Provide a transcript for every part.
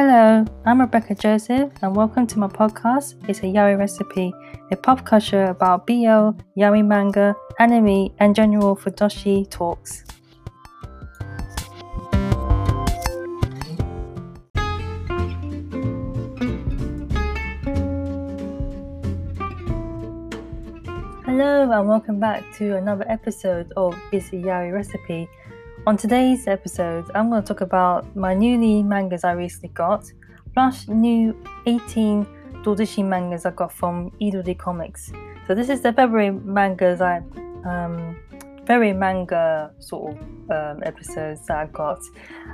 Hello, I'm Rebecca Joseph, and welcome to my podcast. It's a yaoi recipe, a pop culture about BL, yaoi manga, anime, and general fujoshi talks. Hello, and welcome back to another episode of It's a Yaoi Recipe. On today's episode, I'm going to talk about my newly mangas I recently got, plus new 18 Doujinshi mangas I got from Irodori Comics. So this is the February mangas I, um, February manga sort of um, episodes that I got,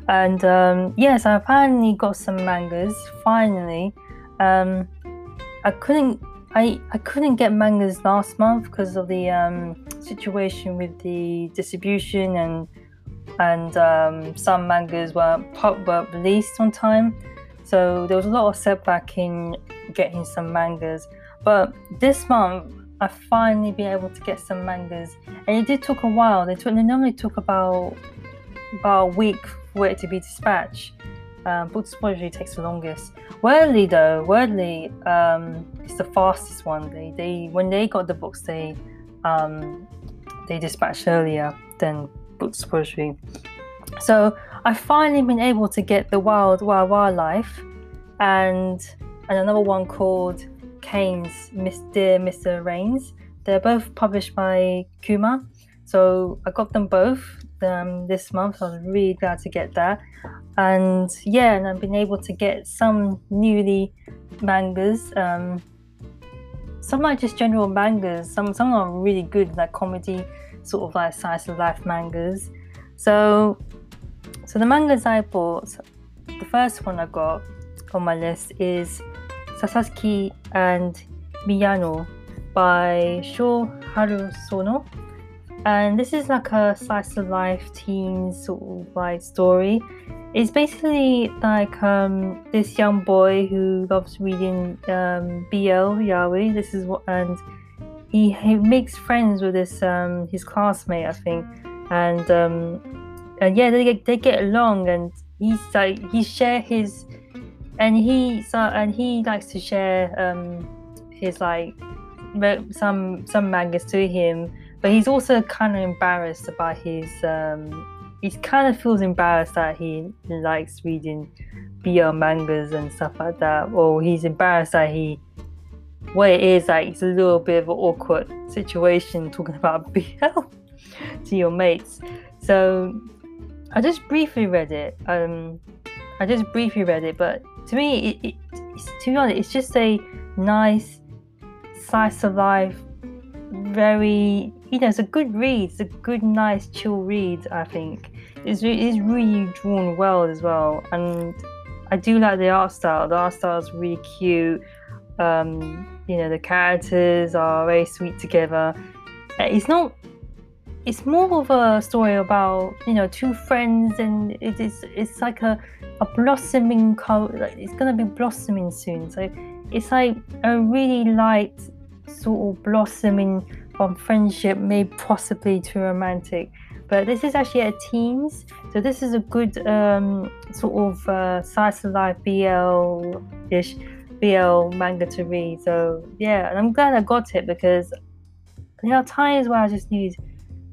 and um, yes, I finally got some mangas. Finally, um, I couldn't. I, I couldn't get mangas last month because of the um, situation with the distribution and and um, some mangas were were released on time. So there was a lot of setback in getting some mangas. But this month, I finally been able to get some mangas, and it did took a while. They, took, they normally took about about a week for it to be dispatched. Um, books usually takes the longest. Wordery though, Wordery um, is the fastest one. They they when they got the books, they um, they dispatched earlier than books poetry. So I've finally been able to get the Wild Wild Wildlife and and another one called Kane's Miss Dear Mr. Rains. They're both published by Kuma. So I got them both um, this month. I was really glad to get that. And yeah, and I've been able to get some newly mangas. Um, some are just general mangas. Some some are really good, like comedy sort of like slice of life mangas. So, so the mangas I bought, the first one I got on my list is Sasaki and Miyano by Sho Harusono. And this is like a slice of life teen sort of like story. It's basically like um, this young boy who loves reading um, BL yaoi. This is what and he, he makes friends with his um, his classmate, I think, and um, and yeah, they get they get along, and he's like he share his, and he so and he likes to share um, his like some some mangas to him, but he's also kind of embarrassed about his um, he kind of feels embarrassed that he likes reading BL mangas and stuff like that, or he's embarrassed that he what it is like it's a little bit of an awkward situation talking about BL to your mates. So I just briefly read it. Um, I just briefly read it, but to me, it, it, to be honest, it's just a nice slice of life. Very, you know, it's a good read. It's a good, nice, chill read. I think it's it's really drawn well as well, and I do like the art style. The art style is really cute. Um, you know the characters are very sweet together. It's not it's more of a story about you know two friends and it is it's like a, a blossoming like it's gonna be blossoming soon. So it's like a really light sort of blossoming from friendship maybe possibly to romantic. But this is actually a teens. So this is a good um, sort of uh, slice of life bl ish BL manga to read. So yeah, and I'm glad I got it because there are times where I just need.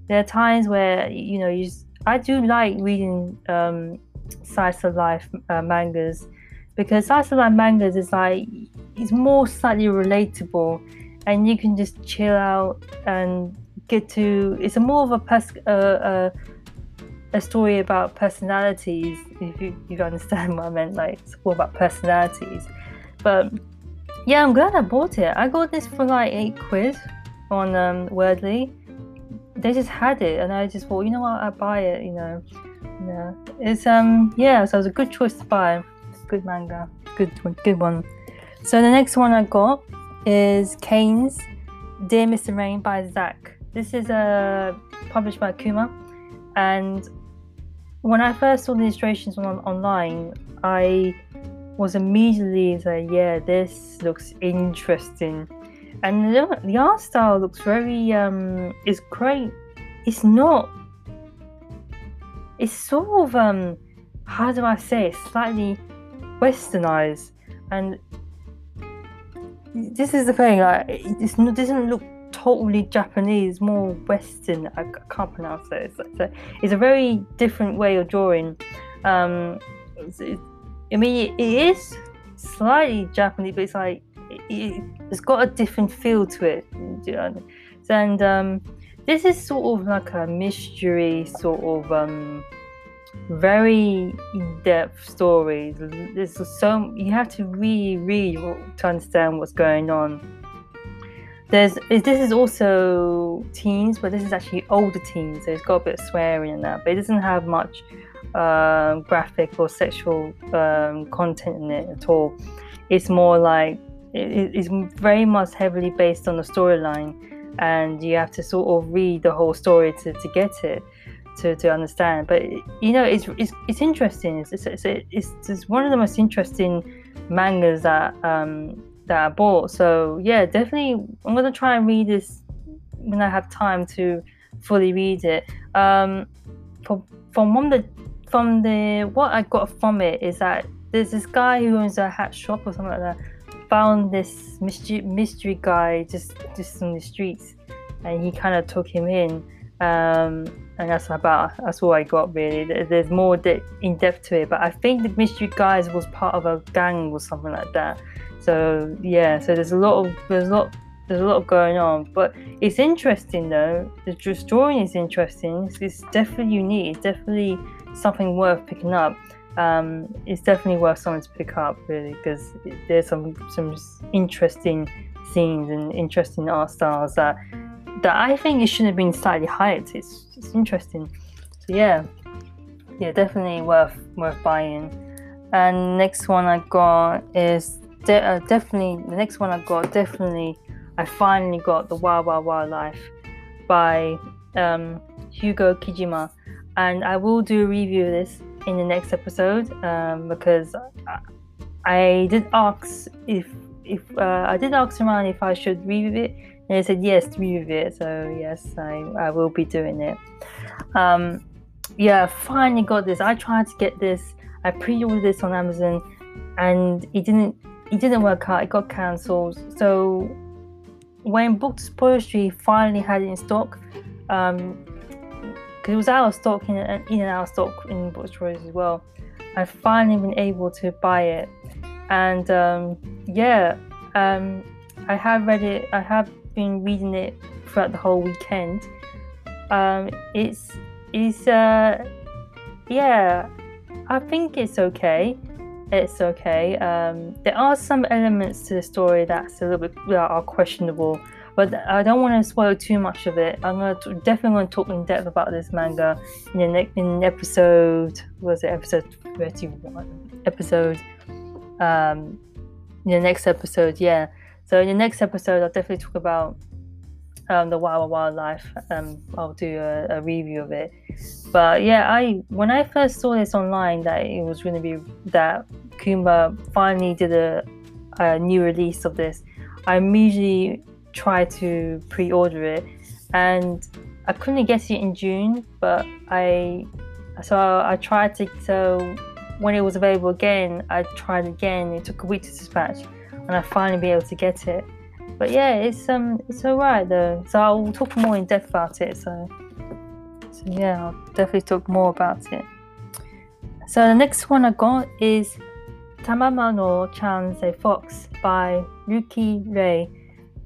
There are times where you know you. Just, I do like reading um, slice of life uh, mangas because slice of life mangas is like it's more slightly relatable, and you can just chill out and get to. It's a more of a pers- uh, uh, a story about personalities. If you, you understand what I meant, like it's all about personalities but yeah, I'm glad I bought it. I got this for like eight quid on um, Wordery. They just had it, and I just thought, you know what, I buy it. You know, yeah, it's um yeah, so it was a good choice to buy. It's Good manga, good one, good one. So the next one I got is Kane's Dear Mr. Rain by Zach. This is uh, published by Kuma, and when I first saw the illustrations on, online, I was immediately like, yeah, this looks interesting. And the, art style looks very, um, it's great. It's not, it's sort of, um, how do I say it, slightly westernized, and this is the thing. Like, it doesn't look totally Japanese, more Western. I, can't pronounce it. It's, it's, a, it's a very different way of drawing. Um, I mean, it is slightly Japanese, but it's like it, has got a different feel to it. And um, this is sort of like a mystery, sort of um, very in-depth story. There's so you have to really read to understand what's going on. There's this is also teens, but this is actually older teens, so it's got a bit of swearing in that, but it doesn't have much um, graphic or sexual um, content in it at all. It's more like it, it's very much heavily based on the storyline, and you have to sort of read the whole story to, to get it. To, to understand, but you know, it's it's, it's interesting. It's, it's, it's, it's one of the most interesting mangas that um, that I bought. So yeah, definitely, I'm gonna try and read this when I have time to fully read it. Um, from from one of the from the what I got from it is that there's this guy who owns a hat shop or something like that. Found this mystery, mystery guy just just on the streets, and he kind of took him in. Um, and that's about that's all I got really. There's more de- in depth to it, but I think the mystery guys was part of a gang or something like that. So yeah, so there's a lot of there's a lot there's a lot going on, but it's interesting though. The drawing is interesting. It's, it's definitely unique. It's definitely something worth picking up. Um, it's definitely worth something to pick up, really, because there's some some interesting scenes and interesting art styles that that I think it should have been slightly hyped. It's it's interesting. So yeah, yeah, definitely worth worth buying. And next one I got is de- uh, definitely the next one I got definitely I finally got the Wild Wild Wildlife by um, Hugo Kijima and I will do a review of this in the next episode um, because I did ask if if uh, I did ask around if I should review it, and they said yes, review it. So yes, I, I will be doing it. Um, yeah, finally got this. I tried to get this. I pre-ordered this on Amazon, and it didn't it didn't work out. It got cancelled. So when Books Poetry finally had it in stock, um, because it was out of stock in, in and out of stock in bookstores as well. I've finally been able to buy it, and um, yeah, um, I have read it. I have been reading it throughout the whole weekend. Um, it's it's uh, yeah, I think it's okay. It's okay. Um, there are some elements to the story that's a little bit that are questionable but I don't want to spoil too much of it. I'm gonna t- definitely going to talk in depth about this manga in the ne- in episode was it episode thirty one episode um in the next episode yeah. So in the next episode I'll definitely talk about um, the wild wildlife. Um, I'll do a, a, review of it. But yeah, I when I first saw this online that it was going to be that Kumba finally did a, a new release of this, I immediately try to pre-order it, and I couldn't get it in June, but I so I tried to so when it was available again, I tried again. It took a week to dispatch, and I finally be able to get it. But yeah, it's um it's alright though. So I'll talk more in depth about it. So so yeah, I'll definitely talk more about it. So the next one I got is Tamama no Chan's a Fox by Yuki Rei.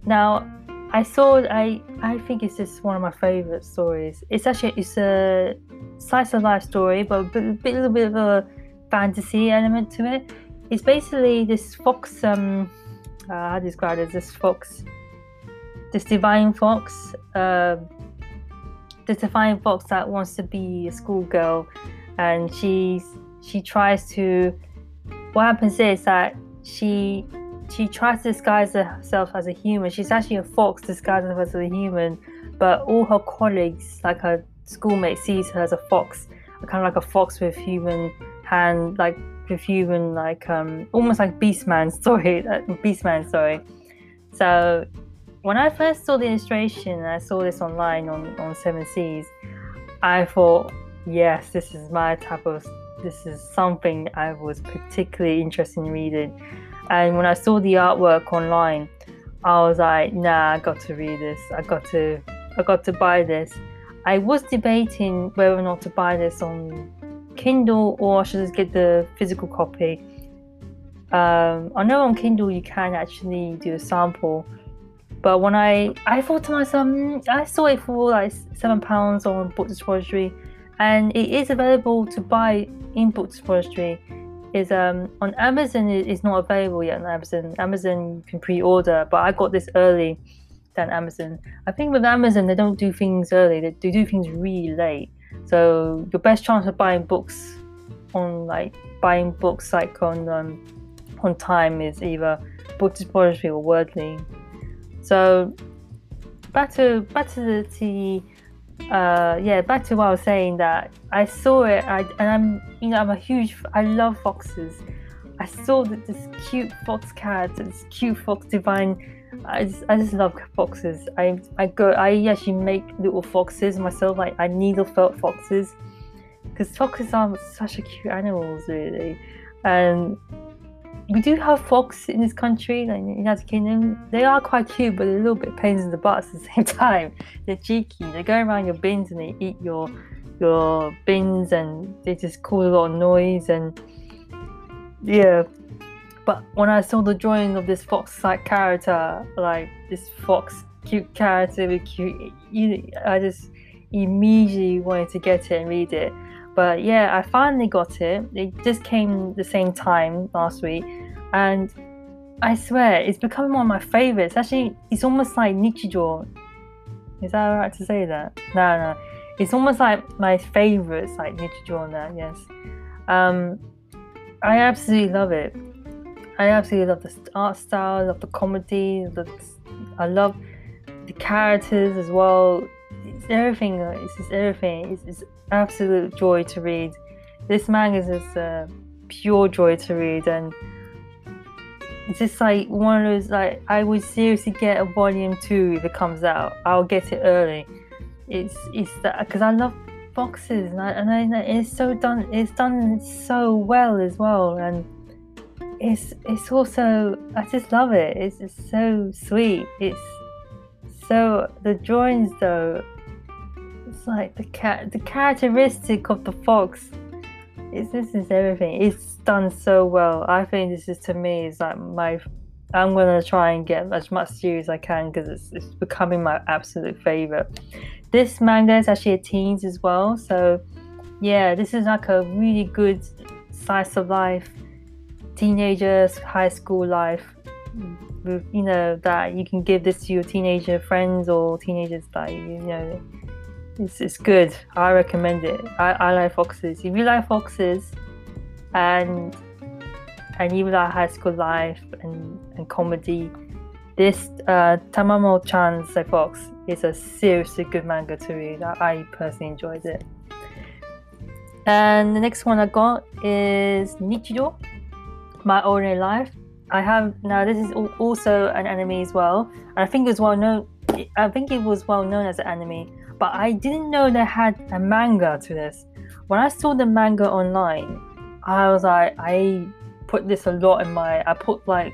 Now, I saw. I I think it's just one of my favorite stories. It's actually it's a slice of life story, but a bit, bit, little bit of a fantasy element to it. It's basically this fox. Um, uh, you describe it? This fox, this divine fox. Uh, this divine fox that wants to be a schoolgirl, and she's she tries to. What happens is that she she tries to disguise herself as a human. She's actually a fox disguising herself as a human, but all her colleagues, like her schoolmates, sees her as a fox, kind of like a fox with human hand, like with human, like um, almost like Beastman story, Beastman story. So when I first saw the illustration, and I saw this online on on Seven Seas, I thought, yes, this is my type of. This is something I was particularly interested in reading, and when I saw the artwork online, I was like, nah, I got to read this. I got to, I got to buy this. I was debating whether or not to buy this on Kindle or I should just get the physical copy. Um, I know on Kindle you can actually do a sample, but when I I thought to myself, mm, I saw it for like seven pounds on Book Depository, and it is available to buy in Book Depository. Is um on Amazon it is not available yet on Amazon. Amazon you can pre-order, but I got this early than Amazon. I think with Amazon they don't do things early; they, they do things really late. So your best chance of buying books on like buying books like on um, on time is either Book Depository or Wordery. So back to back to the, the uh, yeah back to what I was saying that I saw it I, and I'm you know I'm a huge I love foxes. I saw that this cute fox cat, this cute fox divine I just, I just love foxes. I I go I actually make little foxes myself. Like I needle felt foxes because foxes are such a cute animals really, and we do have fox in this country, like in the United Kingdom. They are quite cute, but a little bit pains in the butt at the same time. They're cheeky. They go around your bins and they eat your your bins, and they just cause a lot of noise and yeah but when I saw the drawing of this fox-like character, like this fox cute character with cute, I just immediately wanted to get it and read it. But yeah, I finally got it. It just came the same time last week, and I swear it's becoming one of my favorites. Actually, it's almost like Nichijou. Is that alright to say that? No, no. It's almost like my favorites, like Nichijou. That yes. Um, I absolutely love it. I absolutely love the art style, love the comedy, the, I love the characters as well. It's everything. It's just everything. It's, it's absolute joy to read. This manga is a uh, pure joy to read, and it's just like one of those. Like I would seriously get a volume two if it comes out. I'll get it early. It's it's that because I love boxes and I, and I, it's so done. It's done so well as well, and it's it's also I just love it. It's, it's so sweet. It's so the drawings though. Like the cat the characteristic of the fox. is this is everything. It's done so well. I think this is to me is like my. I'm gonna try and get as much series as I can because it's, it's becoming my absolute favorite. This manga is actually a teens as well, so yeah, this is like a really good slice of life teenagers, high school life, mm, you know, that you can give this to your teenager friends or teenagers that you know, it's, it's good. I recommend it. I, I like foxes. If you like foxes and and you like high school life and, and comedy, this uh, Tamamo Chan's Fox is a seriously good manga to read. I, personally enjoyed it. And the next one I got is Nichijou my ordinary life. I have now. This is also an anime as well, and I think it was well known. I think it was well known as an anime, but I didn't know they had a manga to this. When I saw the manga online, I was like, I put this a lot in my. I put like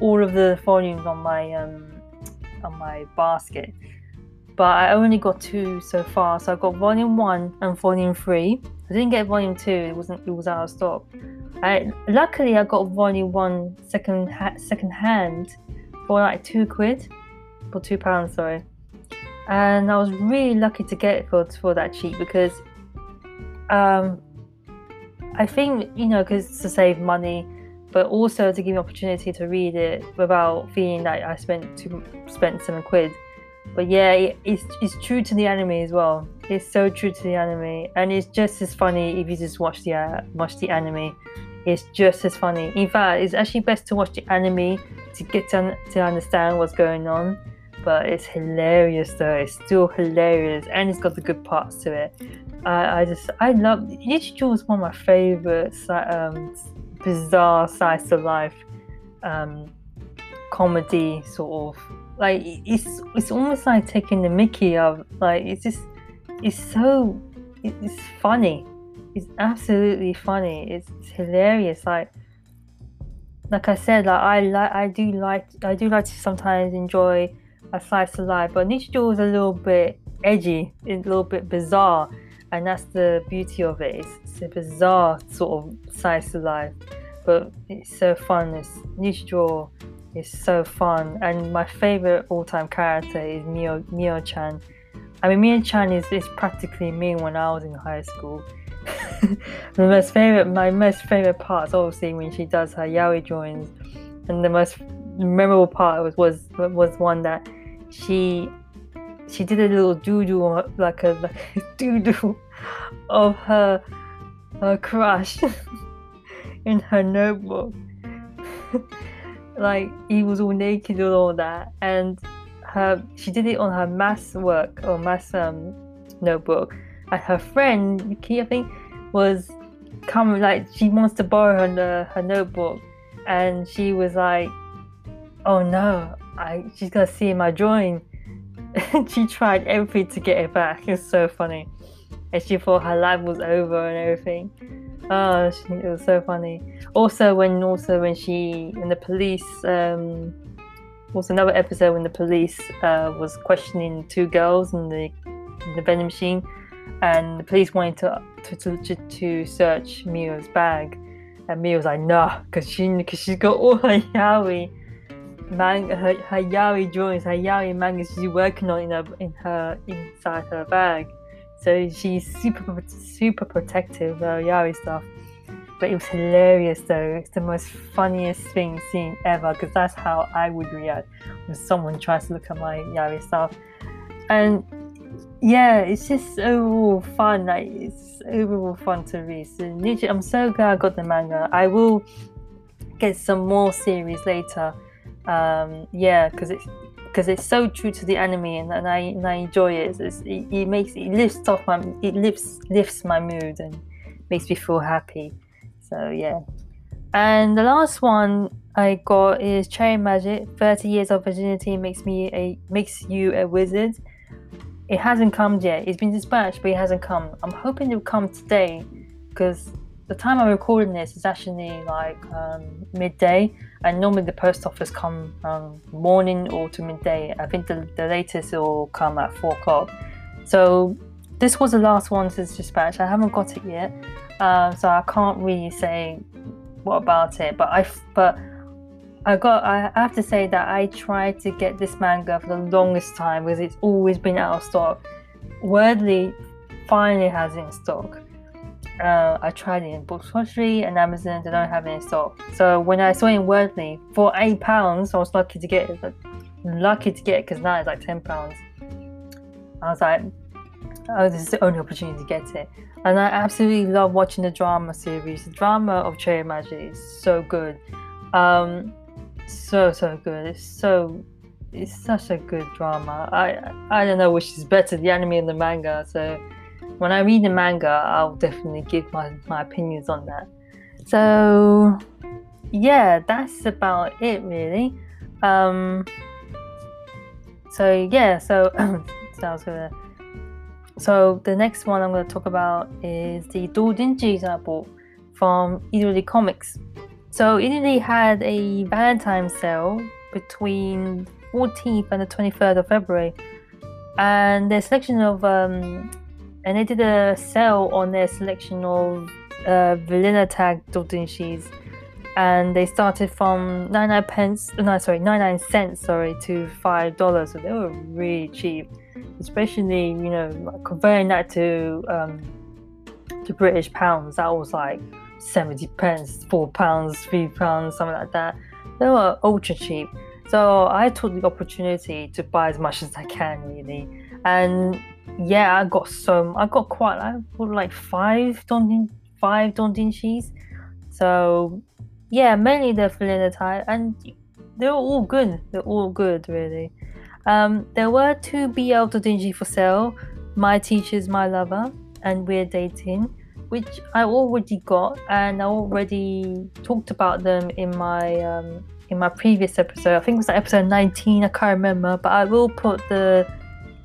all of the volumes on my um on my basket, but I only got two so far. So I got volume one and volume three. I didn't get volume two. It wasn't. It was out of stock. I luckily I got volume one second ha- second hand for like two quid, for two pounds, sorry. And I was really lucky to get it for for that cheap because, um, I think you know because to save money, but also to give me opportunity to read it without feeling like I spent two spent seven quid. But yeah, it, it's it's true to the anime as well. It's so true to the anime, and it's just as funny if you just watch the uh, watch the anime it's just as funny. In fact, it's actually best to watch the anime to get to, to understand what's going on. But it's hilarious though. It's still hilarious, and it's got the good parts to it. I, I just I love Nichijou is one of my favorite um, bizarre sides of life um, comedy sort of like it's it's almost like taking the Mickey of like it's just it's so it's funny. It's absolutely funny. It's, it's hilarious. Like like I said, like I like I do like I do like to sometimes enjoy a slice of life, but Nichijou is a little bit edgy, a little bit bizarre, and that's the beauty of it. It's, a bizarre sort of slice of life, but it's so fun. It's Nichijou is so fun, and my favorite all-time character is Mio Mio-chan. I mean, Mio-chan is, is practically me when I was in high school. the most favorite, my most favorite part is obviously when she does her yaoi drawings, and the most memorable part was was was one that she she did a little doodle like a like a doodle of her her crush in her notebook. like he was all naked and all that, and her she did it on her math work or math um, notebook. And her friend Yuki, I think, was come like she wants to borrow her her notebook, and she was like, "Oh no, I she's gonna see my drawing." she tried everything to get it back. It's so funny, and she thought her life was over and everything. Oh, she, it was so funny. Also, when also when she when the police um, was another episode when the police uh, was questioning two girls in the in the vending machine, and the police wanted to to to, to search Mio's bag, and Mio was like, "No," because she because she's got all her yaoi manga, her, her yaoi drawings, her yaoi mangas she's working on in her in her inside her bag. So she's super super protective of her yaoi stuff. But it was hilarious though. It's the most funniest thing seen ever because that's how I would react when someone tries to look at my yaoi stuff. And yeah, it's just overall fun. Like it's overall fun to read. So literally, I'm so glad I got the manga. I will get some more series later. Um, yeah, because it's because it's so true to the anime, and, and I and I enjoy it. It's, it. It makes it lifts off my it lifts lifts my mood and makes me feel happy. So yeah. And the last one I got is Cherry Magic. Thirty years of virginity makes me a makes you a wizard. It hasn't come yet. It's been dispatched, but it hasn't come. I'm hoping it'll come today because the time I'm recording this is actually like um, midday, and normally the post office come um, morning or to midday. I think the, the latest will come at four o'clock. So this was the last one since dispatch. I haven't got it yet, um, so I can't really say what about it. But I but I got I have to say that I tried to get this manga for the longest time because it's always been out of stock. Wordery finally has it in stock. Uh, I tried it in Books.Tree and Amazon. They don't have it in stock. So when I saw it in Wordery for eight pounds, I was lucky to get it. Lucky to get it because now it's like ten pounds. I was like, oh, this is the only opportunity to get it. And I absolutely love watching the drama series. The drama of Cherry Magic is so good. Um, so so good. It's so it's such a good drama. I I don't know which is better, the anime or the manga. So when I read the manga, I'll definitely give my, my opinions on that. So yeah, that's about it really. Um, so yeah, so so I was gonna. So the next one I'm gonna talk about is the Doujinshi I bought from Irodori Comics. So Italy had a Valentine's sale between 14th and the 23rd of February, and their selection of um, and they did a sale on their selection of uh, vanilla tag doujinshis, and they started from 99 pence, no, sorry, 99 cents, sorry, to five dollars. So they were really cheap, especially you know converting that to um, to British pounds. That was like 70 pence, 4 pounds, 3 pounds, something like that. They were ultra cheap. So I took the opportunity to buy as much as I can, really. And yeah, I got some, I got quite, I bought like five Dondin, five Doujinshis. So yeah, mainly the vanilla type, and they're all good. They're all good, really. Um, there were two BL Doujinshi for sale My Teacher's My Lover and We're Dating which I already got and I already talked about them in my um, in my previous episode. I think it was like episode 19. I can't remember, but I will put the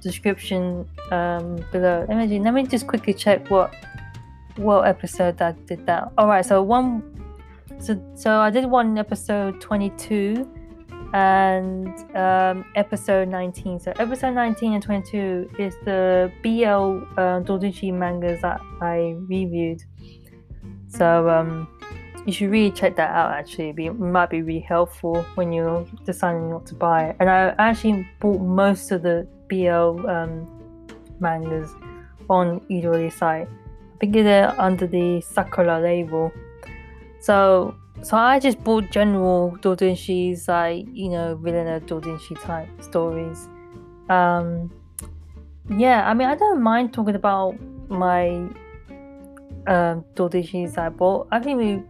description um, below. Let me, let me just quickly check what what episode I did that. All right, so one, so so I did one episode twenty two, and um, episode nineteen. So episode nineteen and twenty two is the BL uh, mangas that I reviewed. So um, you should really check that out. Actually, it might be really helpful when you're deciding what to buy. And I actually bought most of the BL um, mangas on Irodori site. I think they're under the Sakura label. So so I just bought general doujinshis like you know villain doujinshi type stories. Um, yeah, I mean I don't mind talking about my um, doujinshis I bought. I think we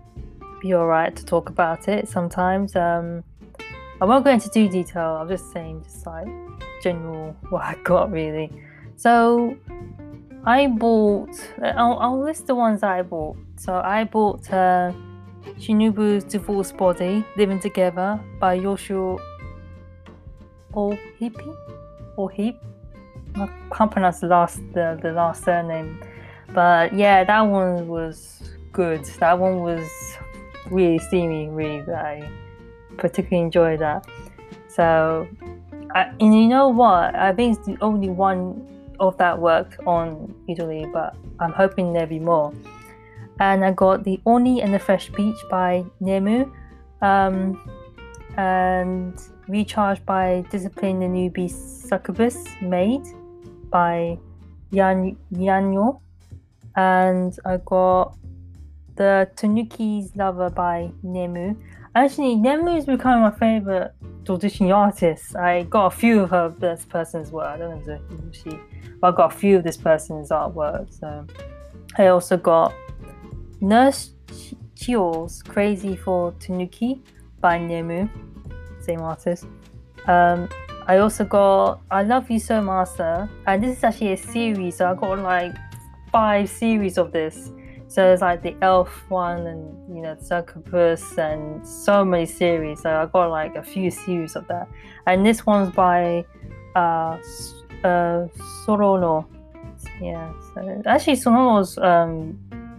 be alright to talk about it sometimes. Um, I won't go into too detail. I'm just saying, just like general what I got really. So I bought. I'll, I'll list the ones I bought. So I bought uh, Shinobu's Divorce Body, Living Together by Yoshio Ohipi or Heap. I can't pronounce the last the, the last surname, but yeah, that one was good. That one was really steamy Really, I particularly enjoyed that. So, I, and you know what? I think it's the only one of that work on Italy, but I'm hoping there'll be more. And I got the Oni and the Fresh Peach by Nemu, um, and Recharged by Discipline the Newbie Succubus Made by Yan Yanyo, and I got the Tanuki's Lover by Nemu. Actually, Nemu is becoming my favorite doujinshi artist. I got a few of her this person's work. I don't know if she, but I got a few of this person's artwork. So I also got Nurse Chio's Crazy for Tanuki by Nemu, same artist. Um, I also got I Love You So Master, and this is actually a series. So I got like five series of this. So there's like the Elf one, and you know, Succubus, and so many series. So I got like a few series of that. And this one's by uh, uh Sorono. Yeah, so actually Sorono's um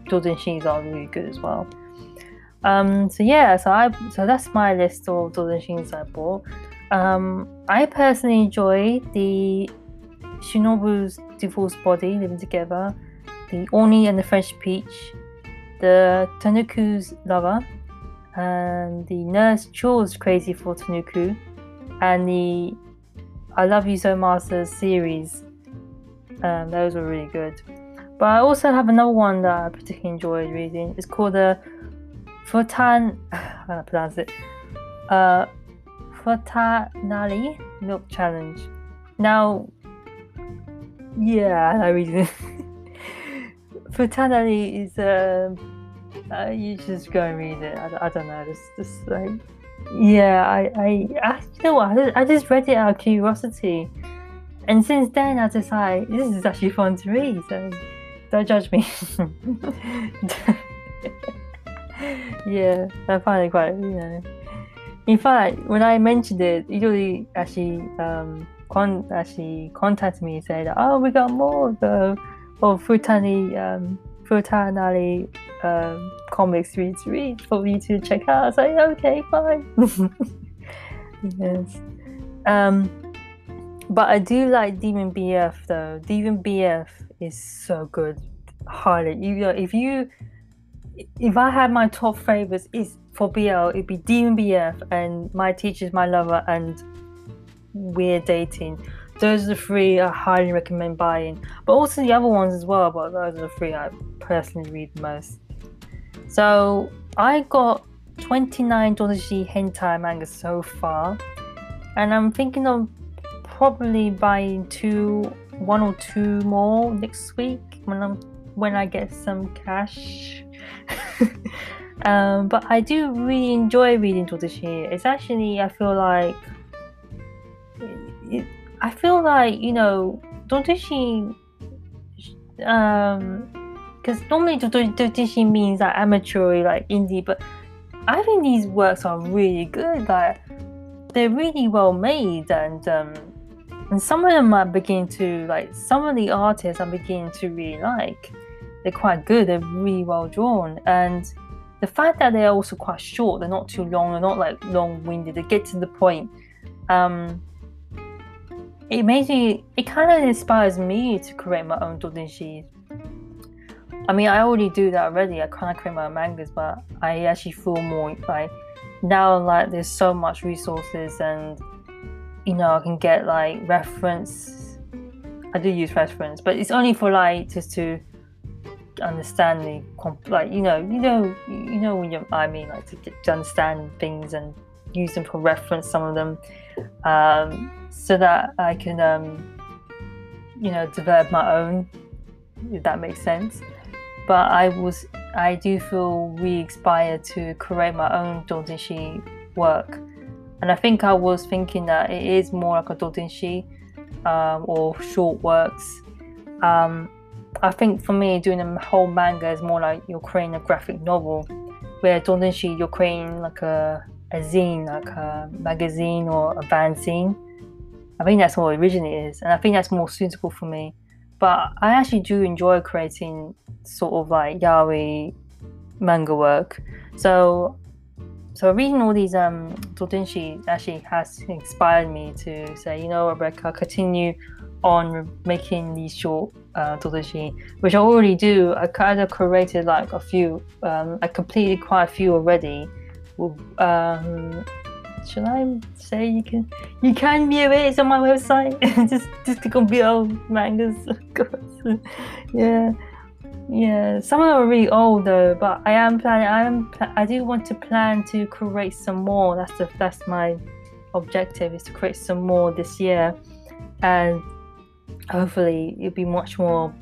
doujinshis are really good as well. Um, so yeah, so I so that's my list of doujinshis I bought. Um, I personally enjoy the Shinobu's Divorce Body Living Together the Oni and the Fresh Peach, the Tanuki's Lover, and the Nurse Chio's Crazy for Tanuku, and the I Love You So Masters series. Um, those were really good. But I also have another one that I particularly enjoyed reading. It's called the Futan. How do I pronounce it? Uh, Futanari Milk Challenge. Now, yeah, I read it. Futanari is uh, uh, you just go and read it. I, I don't know. It's just like yeah, I I, I you know what? I just, I just read it out of curiosity, and since then I decided this is actually fun to read. So don't judge me. yeah, I find it quite you know. In fact, when I mentioned it, usually actually um con- actually contacted me and said, "Oh, we got more though." or oh, Futani um, Futanari um, comics read read for me to check out. I was like, okay, fine. yes. Um, but I do like Demon BF though. Demon BF is so good. Highly, you know, if you if I had my top favorites is for BL, it'd be Demon BF and My Teacher's My Lover and We're Dating those are the three I highly recommend buying. But also the other ones as well, but those are the three I personally read the most. So I got 29 doujinshi hentai manga so far, and I'm thinking of probably buying two, one or two more next week when I'm when I get some cash. um, but I do really enjoy reading doujinshi. It's actually I feel like I feel like you know, doujinshi, um, because normally doujinshi means like amateur, like indie, but I think these works are really good. Like they're really well made, and um, and some of them are beginning to like some of the artists I'm beginning to really like. They're quite good. They're really well drawn, and the fact that they're also quite short, they're not too long, they're not like long-winded. They get to the point. Um, it makes me. It kind of inspires me to create my own doujinshi. I mean, I already do that already. I kind of create my own mangas, but I actually feel more like now like there's so much resources and you know I can get like reference. I do use reference, but it's only for like just to understand the like you know you know you know when you I mean like to, to understand things and use them for reference some of them um, so that I can um, you know develop my own if that makes sense. But I was I do feel really inspired to create my own doujinshi work. And I think I was thinking that it is more like a doujinshi um, or short works. Um, I think for me, doing a whole manga is more like you're creating a graphic novel, where Doujinshi, you're creating like a, a zine, like a magazine or a fanzine. I think that's what it originally is, and I think that's more suitable for me. But I actually do enjoy creating sort of like yaoi manga work. So, so reading all these um Doujinshi actually has inspired me to say, you know, Rebecca, continue on making these short uh, which I already do. I kind of created like a few. Um, I completed quite a few already. Um, should I say you can you can view it? On my website. just just click on BL mangas. yeah, yeah. Some of them are really old though, but I am planning. I am. I do want to plan to create some more. That's the that's my objective is to create some more this year, and hopefully it'll be much more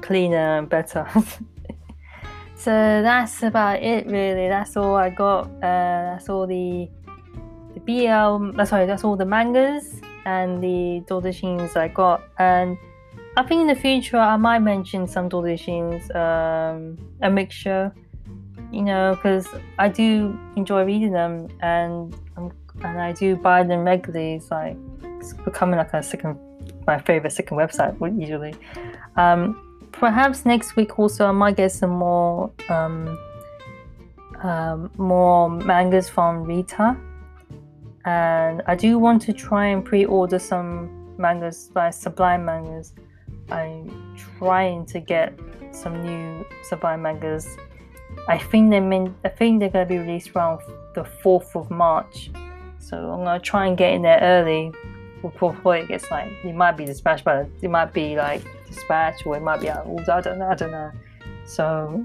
cleaner and better. so that's about it really. That's all I got. Uh, that's all the the BL. Uh, sorry, that's all the mangas and the doujinshis I got. And I think in the future I might mention some doujinshis, um, a mixture. You know, because I do enjoy reading them and um, and I do buy them regularly. It's like it's becoming like a second my favorite second website usually. Um, perhaps next week also I might get some more um, um, more mangas from Rita, and I do want to try and pre-order some mangas by Sublime Mangas. I'm trying to get some new Sublime mangas. I think they mean I think they're gonna be released around the fourth of March, so I'm gonna try and get in there early before it gets like it might be dispatched, but it might be like dispatched or it might be. I don't know. I don't know. So,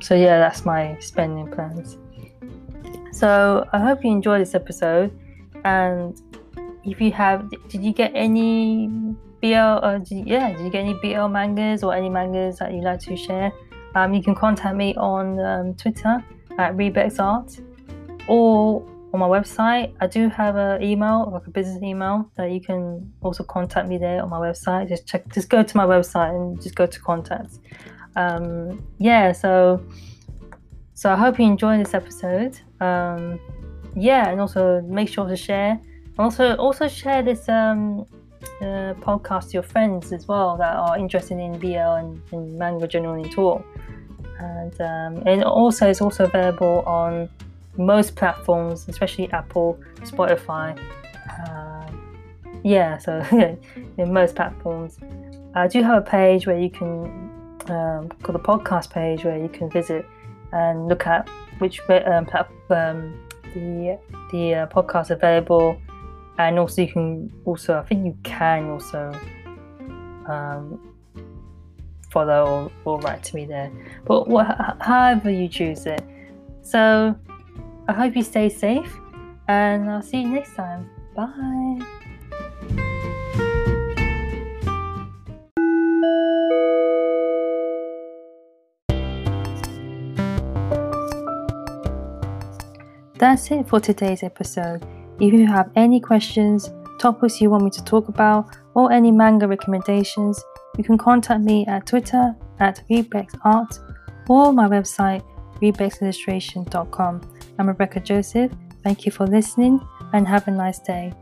so yeah, that's my spending plans. So I hope you enjoyed this episode, and if you have, did you get any BL? Uh, did yeah, did you get any BL mangas or any mangas that you'd like to share? Um, you can contact me on um, Twitter at Rebex Art or on my website. I do have an email, like a business email, that you can also contact me there on my website. Just check, just go to my website and just go to contacts. Um, yeah, so so I hope you enjoyed this episode. Um, yeah, and also make sure to share. Also, also share this um, uh, podcast to your friends as well that are interested in BL and, and manga generally all. And um, and also it's also available on most platforms, especially Apple, Spotify. Uh, yeah, so in most platforms. I do have a page where you can, um, called the podcast page, where you can visit and look at which um, platform the the uh, podcast available, and also you can also I think you can also um, follow or, or write to me there, but wh- however you choose it. So I hope you stay safe and I'll see you next time. Bye. That's it for today's episode. If you have any questions, topics you want me to talk about, or any manga recommendations, you can contact me at Twitter at RebexArt or my website rebexillustration.com. I'm Rebecca Joseph. Thank you for listening and have a nice day.